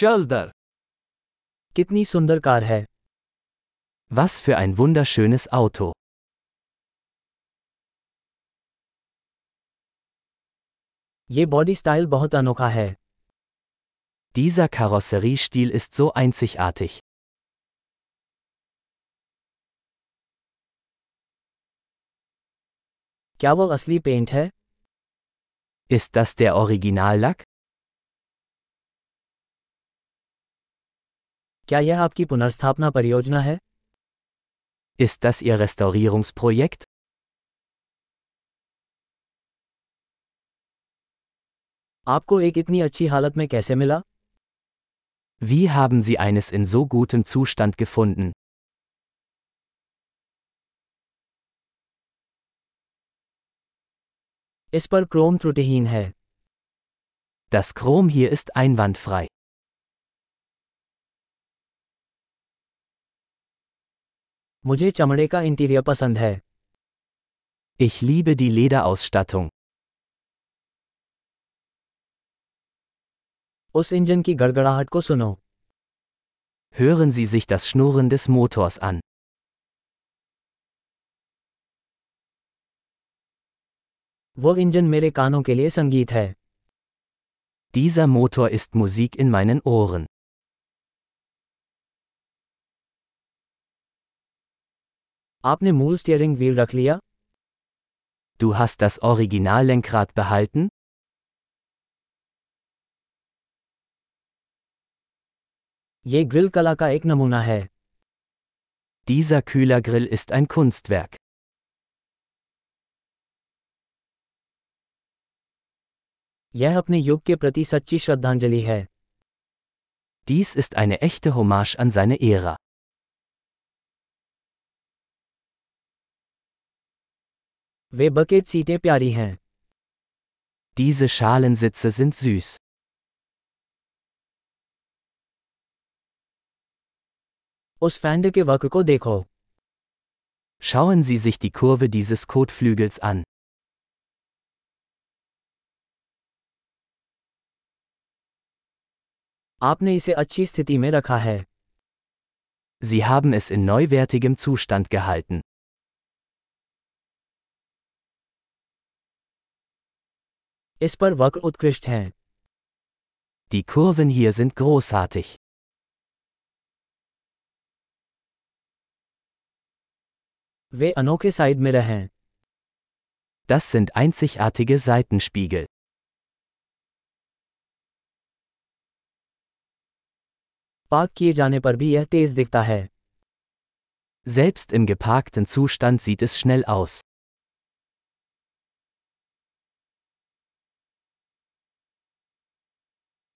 चल दर कितनी सुंदर कार है Was für ein wunderschönes Auto. ये बॉडी स्टाइल बहुत अनोखा है Dieser Karosseriestil ist so einzigartig. क्या वो असली पेंट है Ist das der Originallack? क्या यह आपकी पुनर्स्थापना परियोजना है Ist das Ihr Restaurierungsprojekt? आपको एक इतनी अच्छी हालत में कैसे मिला Wie haben Sie eines in so gutem Zustand gefunden? इस पर क्रोम त्रुटिहीन है Das Chrom hier ist einwandfrei. मुझे चमड़े का इंटीरियर पसंद है Ich liebe die Lederausstattung. उस इंजन की गड़गड़ाहट को सुनो Hören Sie sich das Schnurren des Motors an. वो इंजन मेरे कानों के लिए संगीत है Dieser Motor ist Musik in meinen Ohren. आपने मूल स्टीयरिंग व्हील रख लिया Du hast das Originallenkrad behalten? ये ग्रिल कला का एक नमूना है Dieser Kühlergrill ist ein Kunstwerk. यह अपने युग के प्रति सच्ची श्रद्धांजलि है Dies ist eine echte Hommage an seine Ära. वे बकेट सीटें प्यारी हैं Diese Schalensitze sind süß. उस फैंड के वक्र को देखो Schauen Sie sich die Kurve dieses Kotflügels an. आपने इसे अच्छी स्थिति में रखा है Sie haben es in neuwertigem Zustand gehalten. इस पर वक्र उत्कृष्ट हैं Die Kurven hier sind großartig. वे अनोखे साइड मिरर हैं Das sind einzigartige Seitenspiegel. Park किए जाने पर भी यह तेज दिखता है Selbst im geparkten Zustand sieht es schnell aus.